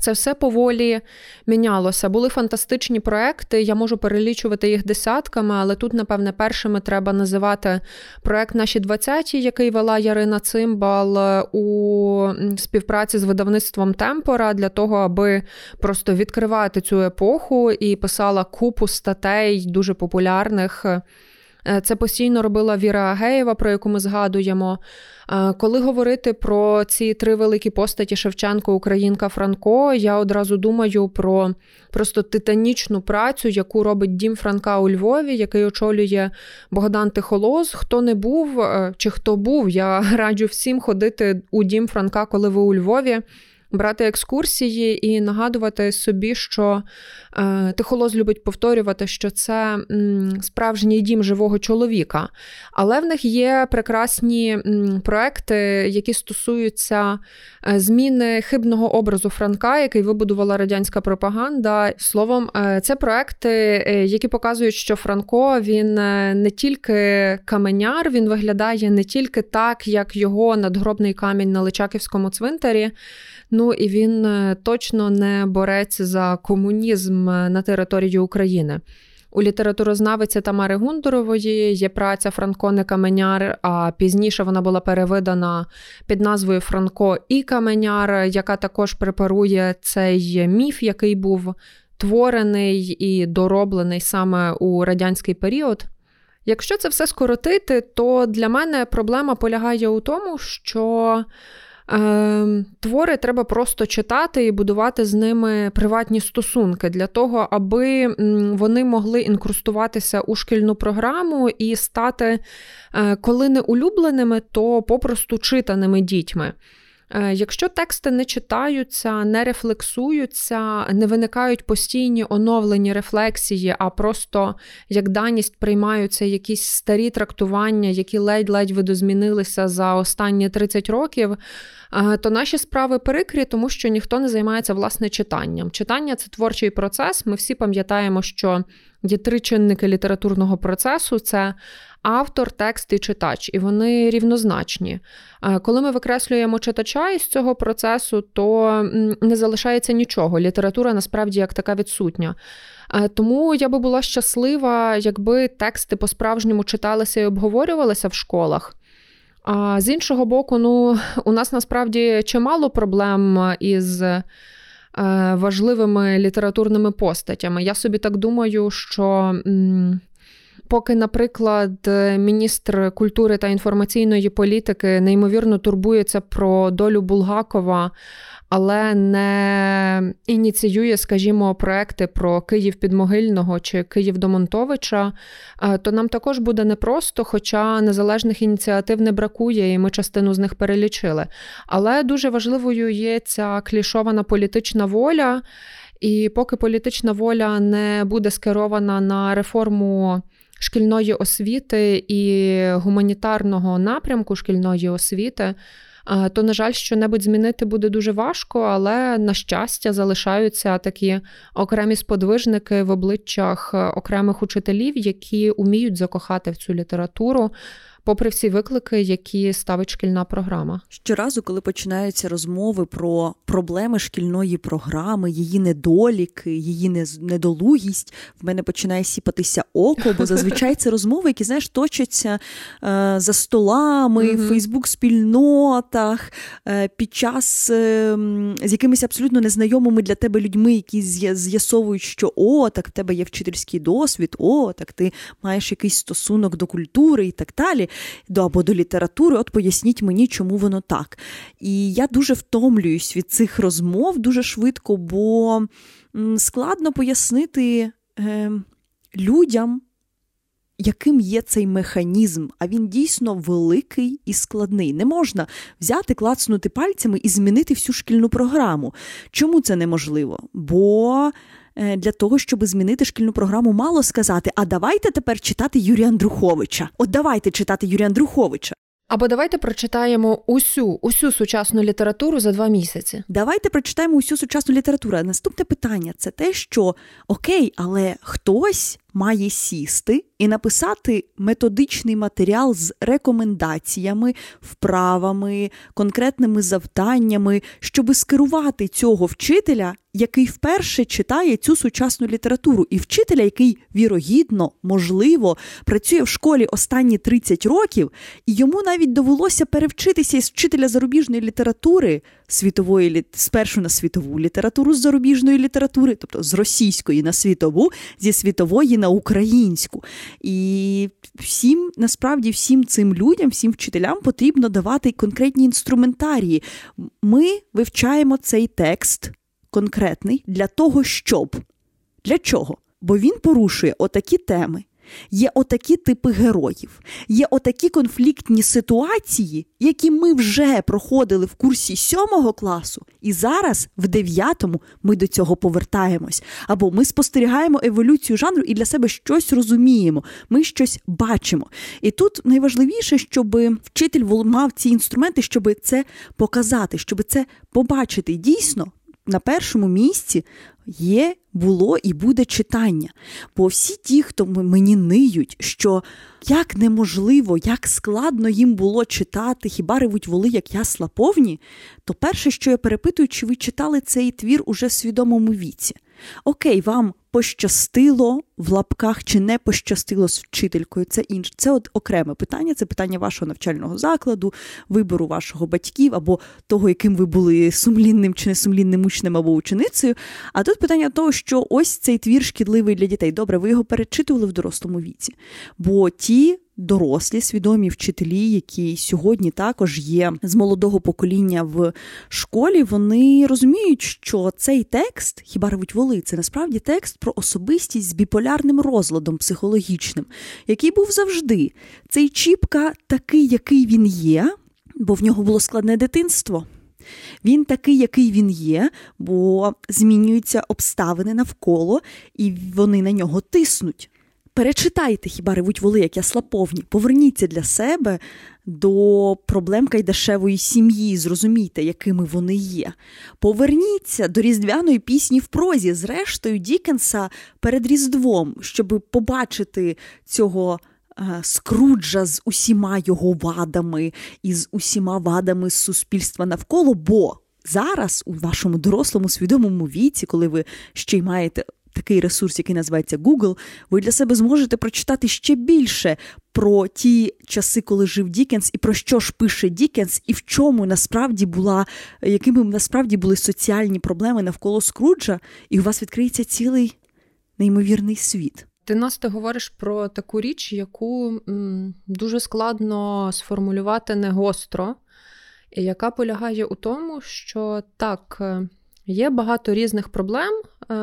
Це все поволі мінялося. Були фантастичні проекти. Я можу перелічувати їх десятками, але тут, напевне, першими треба називати проект Наші 20-ті, який вела Ярина Цимбал е, у співпраці з видавництвом Темпора для того, аби просто відкривати цю епоху і писала купу статей дуже популярних. Е, це постійно робила Віра Агеєва, про яку ми згадуємо. Е, коли говорити про ці три великі постаті Шевченко, Українка, Франко, я одразу думаю про просто титанічну працю, яку робить Дім Франка у Львові, який очолює Богдан Тихолоз. Хто не був е, чи хто був, я раджу всім ходити у Дім Франка, коли ви у Львові. Брати екскурсії і нагадувати собі, що е, Тихолоз любить повторювати, що це м, справжній дім живого чоловіка. Але в них є прекрасні м, проекти, які стосуються е, зміни хибного образу Франка, який вибудувала радянська пропаганда. Словом, е, це проекти, е, які показують, що Франко він не тільки каменяр, він виглядає не тільки так, як його надгробний камінь на Личаківському цвинтарі. Ну і він е, точно не борець за комунізм е, на території України. У літературознавиці Тамари Гундурової є праця Франко не Каменяр, а пізніше вона була перевидана під назвою Франко і Каменяр, яка також препарує цей міф, який був творений і дороблений саме у радянський період. Якщо це все скоротити, то для мене проблема полягає у тому, що твори треба просто читати і будувати з ними приватні стосунки для того, аби вони могли інкрустуватися у шкільну програму і стати, е, коли не улюбленими, то попросту читаними дітьми. Е, якщо тексти не читаються, не рефлексуються, не виникають постійні оновлені рефлексії, а просто як даність приймаються якісь старі трактування, які ледь-ледь видозмінилися за останні 30 років, е, то наші справи перекрі, тому що ніхто не займається власне читанням. Читання це творчий процес. Ми всі пам'ятаємо, що є три чинники літературного процесу: це автор, текст і читач, і вони рівнозначні. Коли ми викреслюємо читача із цього процесу, то не залишається нічого. Література насправді як така відсутня. Тому я би була щаслива, якби тексти по-справжньому читалися і обговорювалися в школах. А з іншого боку, ну, у нас насправді чимало проблем із. Важливими літературними постатями. Я собі так думаю, що поки, наприклад, міністр культури та інформаційної політики неймовірно турбується про долю Булгакова, але не ініціює, скажімо, проекти про Київ Підмогильного чи Київ Домонтовича, е, то нам також буде непросто, хоча незалежних ініціатив не бракує, і ми частину з них перелічили. Але дуже важливою є ця клішована політична воля. І поки політична воля не буде скерована на реформу шкільної освіти і гуманітарного напрямку шкільної освіти, то, на жаль, що небудь змінити буде дуже важко, але на щастя залишаються такі окремі сподвижники в обличчях окремих учителів, які уміють закохати в цю літературу попри всі виклики, які ставить шкільна програма. Щоразу, коли починаються розмови про проблеми шкільної програми, її недоліки, її недолугість, в мене починає сіпатися око, бо зазвичай це розмови, які знаєш, точаться е, за столами, в Фейсбук-спільнотах, е, під час е, з якимись абсолютно незнайомими для тебе людьми, які з'ясовують, що о, так в тебе є вчительський досвід, о, так ти маєш якийсь стосунок до культури і так далі до або до літератури, от поясніть мені, чому воно так. І я дуже втомлююсь від цих розмов дуже швидко, бо складно пояснити е, людям. Яким є цей механізм, а він дійсно великий і складний. Не можна взяти, клацнути пальцями і змінити всю шкільну програму. Чому це неможливо? Бо для того, щоб змінити шкільну програму, мало сказати, а давайте тепер читати Юрія Андруховича. От давайте читати Юрія Андруховича. Або давайте прочитаємо усю усю сучасну літературу за два місяці. Давайте прочитаємо усю сучасну літературу. Наступне питання це те, що окей, але хтось має сісти і написати методичний матеріал з рекомендаціями, вправами, конкретними завданнями, щоб скерувати цього вчителя, який вперше читає цю сучасну літературу, і вчителя, який вірогідно, можливо, працює в школі останні 30 років, і йому навіть довелося перевчитися із вчителя зарубіжної літератури світової спершу на світову літературу з зарубіжної літератури, тобто з російської на світову, зі світової на українську. І всім, насправді, всім цим людям, всім вчителям потрібно давати конкретні інструментарії. Ми вивчаємо цей текст конкретний для того, щоб. Для чого? Бо він порушує отакі теми. Є отакі типи героїв, є отакі конфліктні ситуації, які ми вже проходили в курсі сьомого класу, і зараз, в дев'ятому, ми до цього повертаємось. Або ми спостерігаємо еволюцію жанру і для себе щось розуміємо, ми щось бачимо. І тут найважливіше, щоб вчитель мав ці інструменти, щоб це показати, щоб це побачити. Дійсно, на першому місці є, було і буде читання. Бо всі ті, хто мені ниють, що як неможливо, як складно їм було читати, хіба ревуть воли, як ясла повні, то перше, що я перепитую, чи ви читали цей твір уже в свідомому віці. Окей, вам пощастило в лапках чи не пощастило з вчителькою, це інше. Це от окреме питання, це питання вашого навчального закладу, вибору вашого батьків або того, яким ви були сумлінним чи несумлінним учнем або ученицею. А тут питання того, що ось цей твір шкідливий для дітей. Добре, ви його перечитували в дорослому віці. Бо ті дорослі, свідомі вчителі, які сьогодні також є з молодого покоління в школі, вони розуміють, що цей текст, хіба ревуть воли, це насправді текст про особистість з біполярним розладом психологічним, який був завжди. Цей Чіпка такий, який він є, бо в нього було складне дитинство. Він такий, який він є, бо змінюються обставини навколо, і вони на нього тиснуть. Перечитайте, хіба ревуть воли, як я слаповні. Поверніться для себе до проблем кайдашевої сім'ї, зрозумійте, якими вони є. Поверніться до різдвяної пісні в прозі, зрештою, Дікенса перед Різдвом, щоб побачити цього. Е, скруджа з усіма його вадами і з усіма вадами суспільства навколо, бо зараз у вашому дорослому свідомому віці, коли ви ще й маєте такий ресурс, який називається Google, ви для себе зможете прочитати ще більше про ті часи, коли жив Дікенс, і про що ж пише Дікенс, і в чому насправді була, якими насправді були соціальні проблеми навколо Скруджа, і у вас відкриється цілий неймовірний світ. Ти нас ти говориш про таку річ, яку м, дуже складно сформулювати не гостро, яка полягає у тому, що так, е, Є багато різних проблем, е,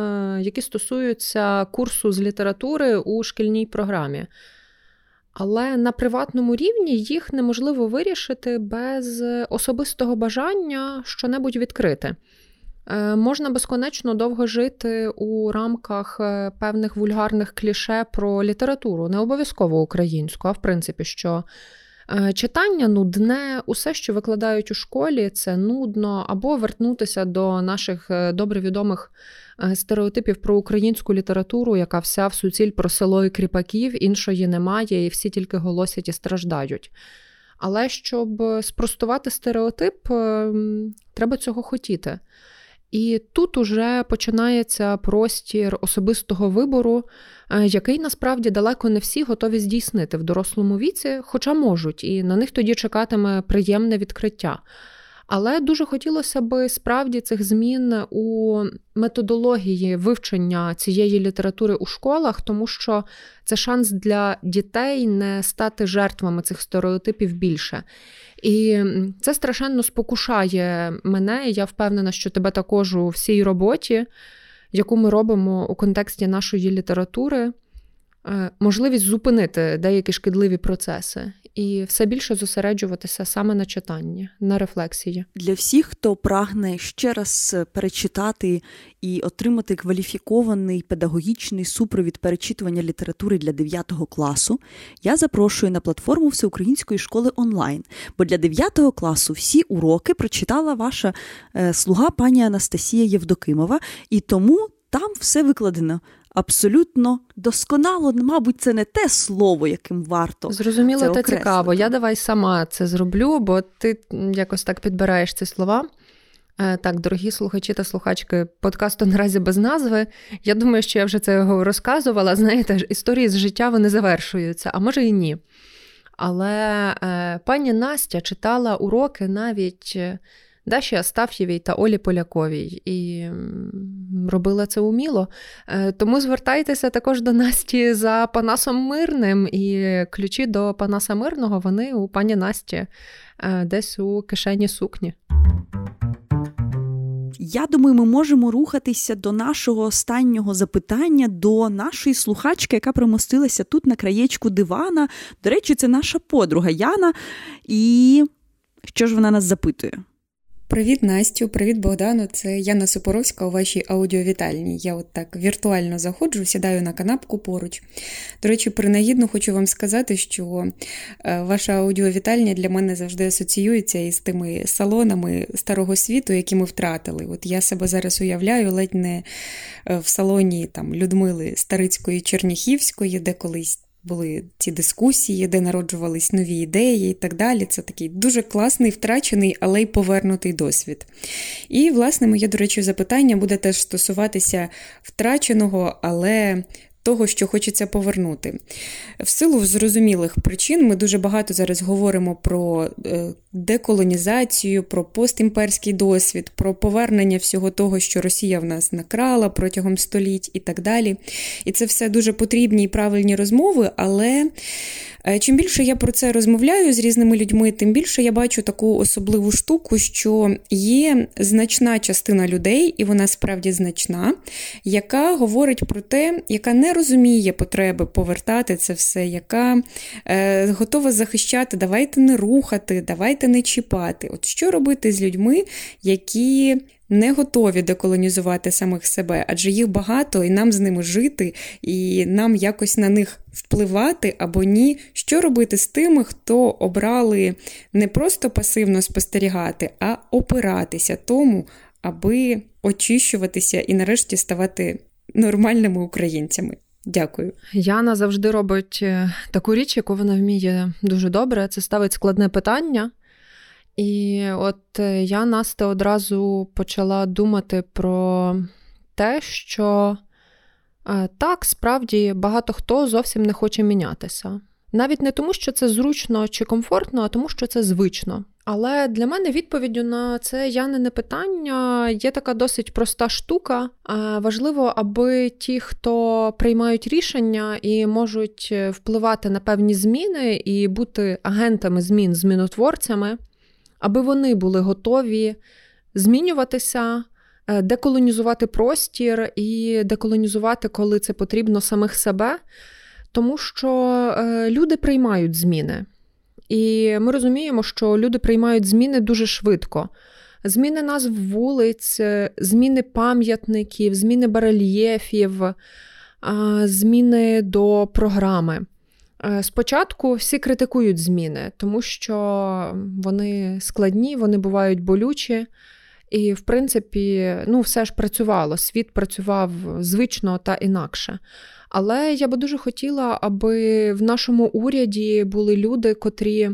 які стосуються курсу з літератури у шкільній програмі. Але на приватному рівні їх неможливо вирішити без особистого бажання щонебудь відкрити. Е, можна безконечно довго жити у рамках е, певних вульгарних кліше про літературу, не обов'язково українську, а в принципі, що читання нудне, усе, що викладають у школі, це нудно, або вернутися до наших е, добре відомих е, стереотипів про українську літературу, яка вся в суціль про село і кріпаків, іншої немає, і всі тільки голосять і страждають. Але щоб спростувати стереотип, треба цього хотіти. І тут уже починається простір особистого вибору, е, який насправді далеко не всі готові здійснити в дорослому віці, хоча можуть, і на них тоді чекатиме приємне відкриття. Але дуже хотілося би справді цих змін у методології вивчення цієї літератури у школах, тому що це шанс для дітей не стати жертвами цих стереотипів більше. І це страшенно спокушає мене, і я впевнена, що тебе також у всій роботі, яку ми робимо у контексті нашої літератури, е, можливість зупинити деякі шкідливі процеси і все більше зосереджуватися саме на читанні, на рефлексії. Для всіх, хто прагне ще раз перечитати і отримати кваліфікований педагогічний супровід перечитування літератури для 9 класу, я запрошую на платформу Всеукраїнської школи онлайн. Бо для 9 класу всі уроки прочитала ваша е, слуга пані Анастасія Євдокимова, і тому там все викладено абсолютно досконало, мабуть, це не те слово, яким варто. Зрозуміло, це та цікаво. Я давай сама це зроблю, бо ти якось так підбираєш ці слова. Е, так, дорогі слухачі та слухачки подкасту наразі без назви. Я думаю, що я вже це розказувала. Знаєте, історії з життя вони завершуються, а може і ні. Але е, пані Настя читала уроки навіть Даші Астаф'євій та Олі Поляковій. І робила це уміло. Е, тому звертайтеся також до Насті за Панасом Мирним, і ключі до Панаса Мирного вони у пані Насті е, десь у кишені сукні. Я думаю, ми можемо рухатися до нашого останнього запитання, до нашої слухачки, яка примостилася тут на краєчку дивана. До речі, це наша подруга Яна. І що ж вона нас запитує? Привіт, Настю, привіт, Богдану. Це Яна Супоровська у вашій аудіовітальні. Я от так віртуально заходжу, сідаю на канапку поруч. До речі, принагідно хочу вам сказати, що е, ваша аудіовітальня для мене завжди асоціюється із тими салонами старого світу, які ми втратили. От я себе зараз уявляю, ледь не е, в салоні там Людмили Старицької Черніхівської, де колись були ці дискусії, де народжувались нові ідеї і так далі. Це такий дуже класний, втрачений, але й повернутий досвід. І, власне, моє, до речі, запитання буде теж стосуватися втраченого, але того, що хочеться повернути. В силу зрозумілих причин ми дуже багато зараз говоримо про е, деколонізацію, про постімперський досвід, про повернення всього того, що Росія в нас накрала протягом століть і так далі. І це все дуже потрібні і правильні розмови, але Е, чим більше я про це розмовляю з різними людьми, тим більше я бачу таку особливу штуку, що є значна частина людей, і вона справді значна, яка говорить про те, яка не розуміє потреби повертати це все, яка е, готова захищати, давайте не рухати, давайте не чіпати. От що робити з людьми, які не готові деколонізувати самих себе, адже їх багато, і нам з ними жити, і нам якось на них впливати або ні. Що робити з тими, хто обрали не просто пасивно спостерігати, а опиратися тому, аби очищуватися і нарешті ставати нормальними українцями. Дякую. Яна завжди робить е, таку річ, яку вона вміє дуже добре. Це ставить складне питання. І от е, я Насте одразу почала думати про те, що е, так, справді багато хто зовсім не хоче мінятися. Навіть не тому, що це зручно чи комфортно, а тому, що це звично. Але для мене відповіддю на це Янине питання є така досить проста штука. Важливо, аби ті, хто приймають рішення і можуть е, впливати на певні зміни і бути агентами змін, змінотворцями аби вони були готові змінюватися, е, деколонізувати простір і деколонізувати, коли це потрібно, самих себе, тому що е, люди приймають зміни. І ми розуміємо, що люди приймають зміни дуже швидко. Зміни назв вулиць, е, зміни пам'ятників, зміни барельєфів, зміни до програми. Е, спочатку всі критикують зміни, тому що вони складні, вони бувають болючі. І, в принципі, ну, все ж працювало. Світ працював звично та інакше. Але я би дуже хотіла, аби в нашому уряді були люди, котрі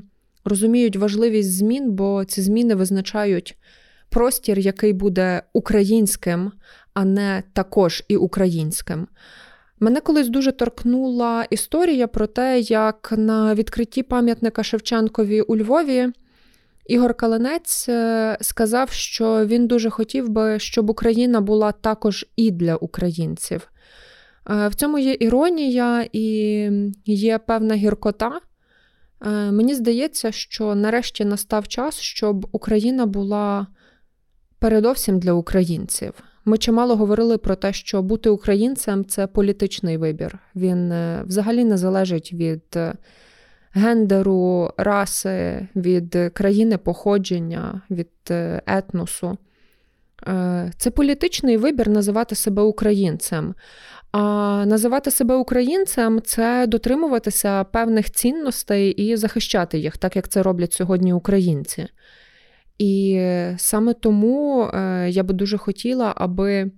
розуміють важливість змін, бо ці зміни визначають простір, який буде українським, а не також і українським. Мене колись дуже торкнула історія про те, як на відкритті пам'ятника Шевченкові у Львові Ігор Калинець е, сказав, що він дуже хотів би, щоб Україна була також і для українців. Е, в цьому є іронія і є певна гіркота. Е, мені здається, що нарешті настав час, щоб Україна була передовсім для українців. Ми чимало говорили про те, що бути українцем це політичний вибір. Він взагалі не залежить від гендеру, раси, від країни походження, від е, етносу. Це політичний вибір називати себе українцем. А називати себе українцем це дотримуватися певних цінностей і захищати їх, так як це роблять сьогодні українці. І саме тому е, я би дуже хотіла, аби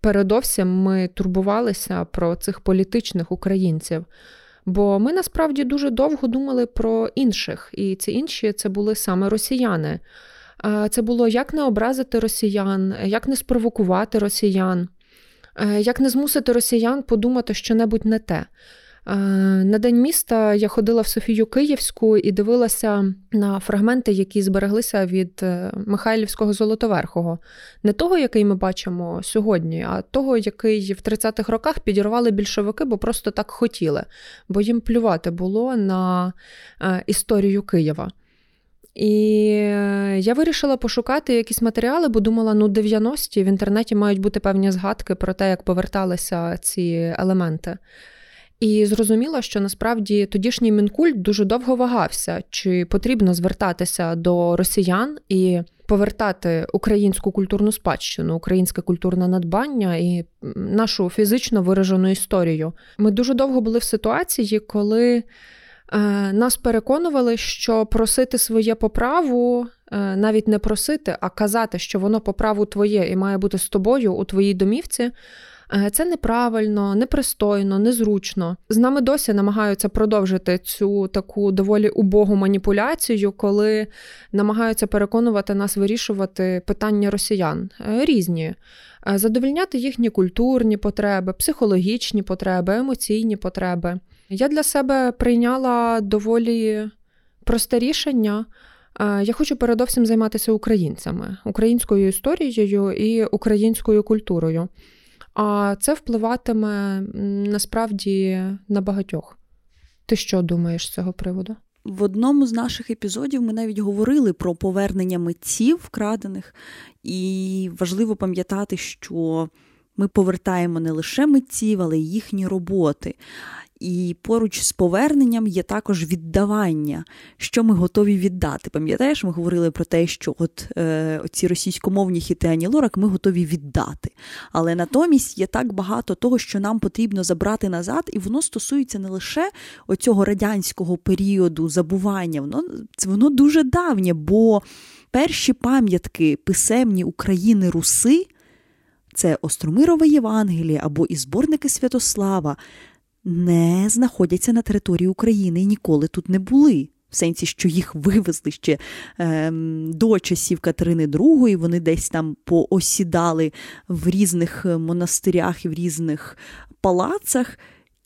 передовсім ми турбувалися про цих політичних українців. Бо ми насправді дуже довго думали про інших, і ці інші це були саме росіяни. Це було як не образити росіян, як не спровокувати росіян, е, як не змусити росіян подумати що-небудь не те. Е, на день міста я ходила в Софію Київську і дивилася на фрагменти, які збереглися від е, Михайлівського Золотоверхого, не того, який ми бачимо сьогодні, а того, який в 30-х роках підірвали більшовики, бо просто так хотіли, бо їм плювати було на е, історію Києва. І я вирішила пошукати якісь матеріали, бо думала, ну 90-ті в інтернеті мають бути певні згадки про те, як поверталися ці елементи. І зрозуміла, що насправді тодішній мінкульт дуже довго вагався, чи потрібно звертатися до росіян і повертати українську культурну спадщину, українське культурне надбання і нашу фізично виражену історію. Ми дуже довго були в ситуації, коли. Е, нас переконували, що просити своє по праву, е, навіть не просити, а казати, що воно по праву твоє і має бути з тобою у твоїй домівці. Е, це неправильно, непристойно, незручно. З нами досі намагаються продовжити цю таку доволі убогу маніпуляцію, коли намагаються переконувати нас вирішувати питання росіян різні, задовільняти їхні культурні потреби, психологічні потреби, емоційні потреби. Я для себе прийняла доволі просте рішення. Е, я хочу передовсім займатися українцями, українською історією і українською культурою. А це впливатиме насправді на багатьох. Ти що думаєш з цього приводу? В одному з наших епізодів ми навіть говорили про повернення митців вкрадених, і важливо пам'ятати, що ми повертаємо не лише митців, але й їхні роботи. І поруч з поверненням є також віддавання, що ми готові віддати. Пам'ятаєш, ми говорили про те, що от е, ці російськомовні хіти Ані Лорак ми готові віддати. Але натомість є так багато того, що нам потрібно забрати назад, і воно стосується не лише оцього радянського періоду забування, воно воно дуже давнє, бо перші пам'ятки писемні України Руси. Це Остромирове Євангеліє або і зборники Святослава не знаходяться на території України і ніколи тут не були. В сенсі, що їх вивезли ще е, до часів Катерини II, вони десь там поосідали в різних е, монастирях і в різних палацах.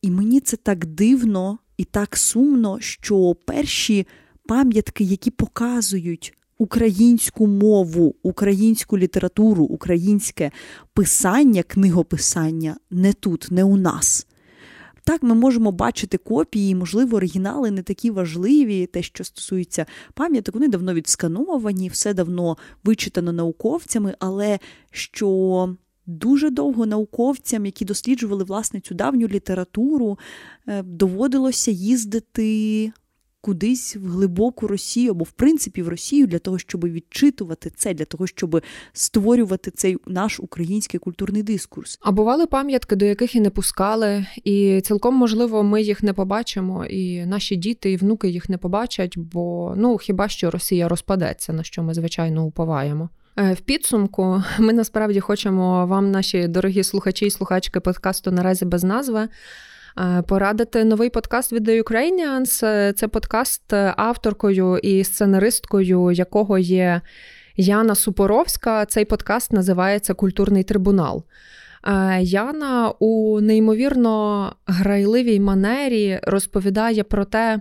І мені це так дивно і так сумно, що перші пам'ятки, які показують українську мову, українську літературу, українське писання, книгописання не тут, не у нас. Так, ми можемо бачити копії, можливо, оригінали не такі важливі, те, що стосується пам'яток, вони давно відскановані, все давно вичитано науковцями, але що. Дуже довго науковцям, які досліджували власне цю давню літературу, е, доводилося їздити кудись в глибоку Росію або в принципі в Росію для того, щоб відчитувати це, для того, щоб створювати цей наш український культурний дискурс. А бували пам'ятки, до яких і не пускали, і цілком можливо, ми їх не побачимо, і наші діти і внуки їх не побачать, бо ну хіба що Росія розпадеться, на що ми звичайно уповаємо. Е, в підсумку ми насправді хочемо вам, наші дорогі слухачі і слухачки подкасту наразі без назви. Е, порадити новий подкаст від The Ukrainians. Е, це подкаст е, авторкою і сценаристкою, якого є Яна Супоровська. Цей подкаст називається Культурний трибунал. Яна у неймовірно грайливій манері розповідає про те,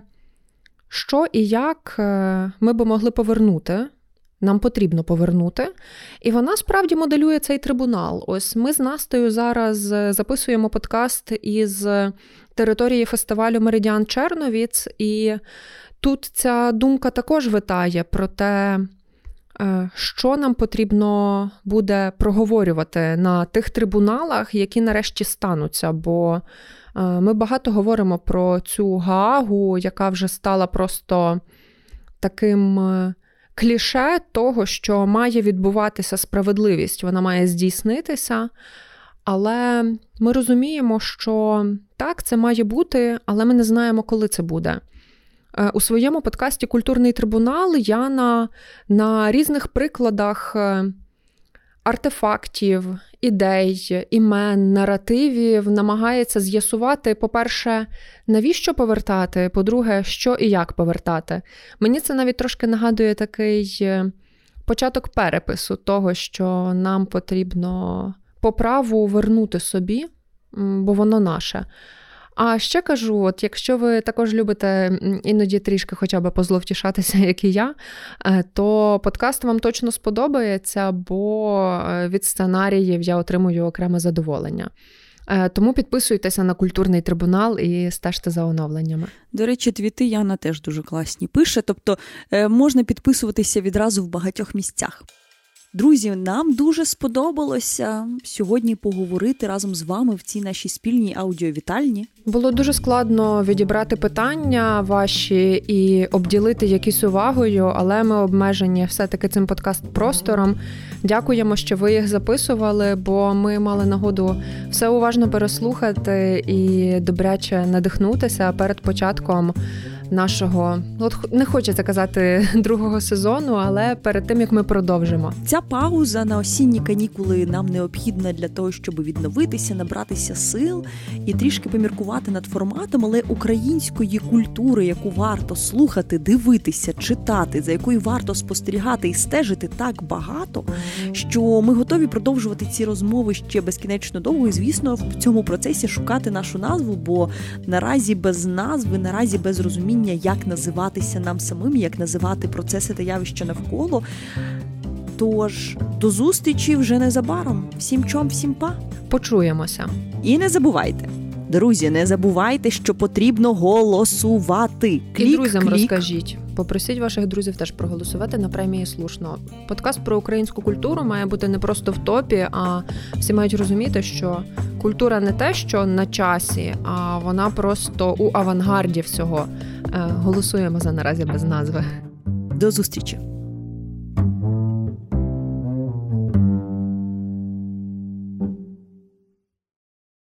що і як ми би могли повернути нам потрібно повернути. І вона справді моделює цей трибунал. Ось ми з Настею зараз е, записуємо подкаст із території фестивалю Меридіан Черновіц, і тут ця думка також витає про те, е, що нам потрібно буде проговорювати на тих трибуналах, які нарешті стануться. Бо е, ми багато говоримо про цю Гаагу, яка вже стала просто таким кліше того, що має відбуватися справедливість, вона має здійснитися. Але ми розуміємо, що так, це має бути, але ми не знаємо, коли це буде. Е, у своєму подкасті Культурний трибунал я на різних прикладах е, артефактів, ідей, імен, наративів намагається з'ясувати, по-перше, навіщо повертати, по-друге, що і як повертати. Мені це навіть трошки нагадує такий е, початок перепису того, що нам потрібно по праву вернути собі, бо воно наше. А ще кажу: от якщо ви також любите іноді трішки хоча б позловтішатися, як і я, е, то подкаст вам точно сподобається, бо е, від сценаріїв я отримую окреме задоволення. Е, тому підписуйтеся на культурний трибунал і стежте за оновленнями. До речі, твіти Яна теж дуже класні пише, тобто можна підписуватися відразу в багатьох місцях. Друзі, нам дуже сподобалося сьогодні поговорити разом з вами в цій нашій спільній аудіовітальні. Було дуже складно відібрати питання ваші і обділити якісь увагою, але ми обмежені все-таки цим подкаст-простором. Дякуємо, що ви їх записували, бо ми мали нагоду все уважно переслухати і добряче надихнутися перед початком нашого, от не хочеться казати другого сезону, але перед тим як ми продовжимо. Ця пауза на осінні канікули нам необхідна для того, щоб відновитися, набратися сил і трішки поміркувати над форматом, але української культури, яку варто слухати, дивитися, читати, за якою варто спостерігати і стежити так багато, що ми готові продовжувати ці розмови ще безкінечно довго. І звісно, в цьому процесі шукати нашу назву, бо наразі без назви, наразі без розуміння розуміння, як називатися нам самим, як називати процеси та явища навколо. Тож до зустрічі вже незабаром. Всім чом, всім па. Почуємося. І не забувайте, друзі, не забувайте, що потрібно голосувати. Клік, І друзям клік. розкажіть. Попросіть ваших друзів теж проголосувати на премії слушно. Подкаст про українську культуру має бути не просто в топі, а всі мають розуміти, що культура не те, що на часі, а вона просто у авангарді всього. Е, голосуємо за наразі без назви. До зустрічі.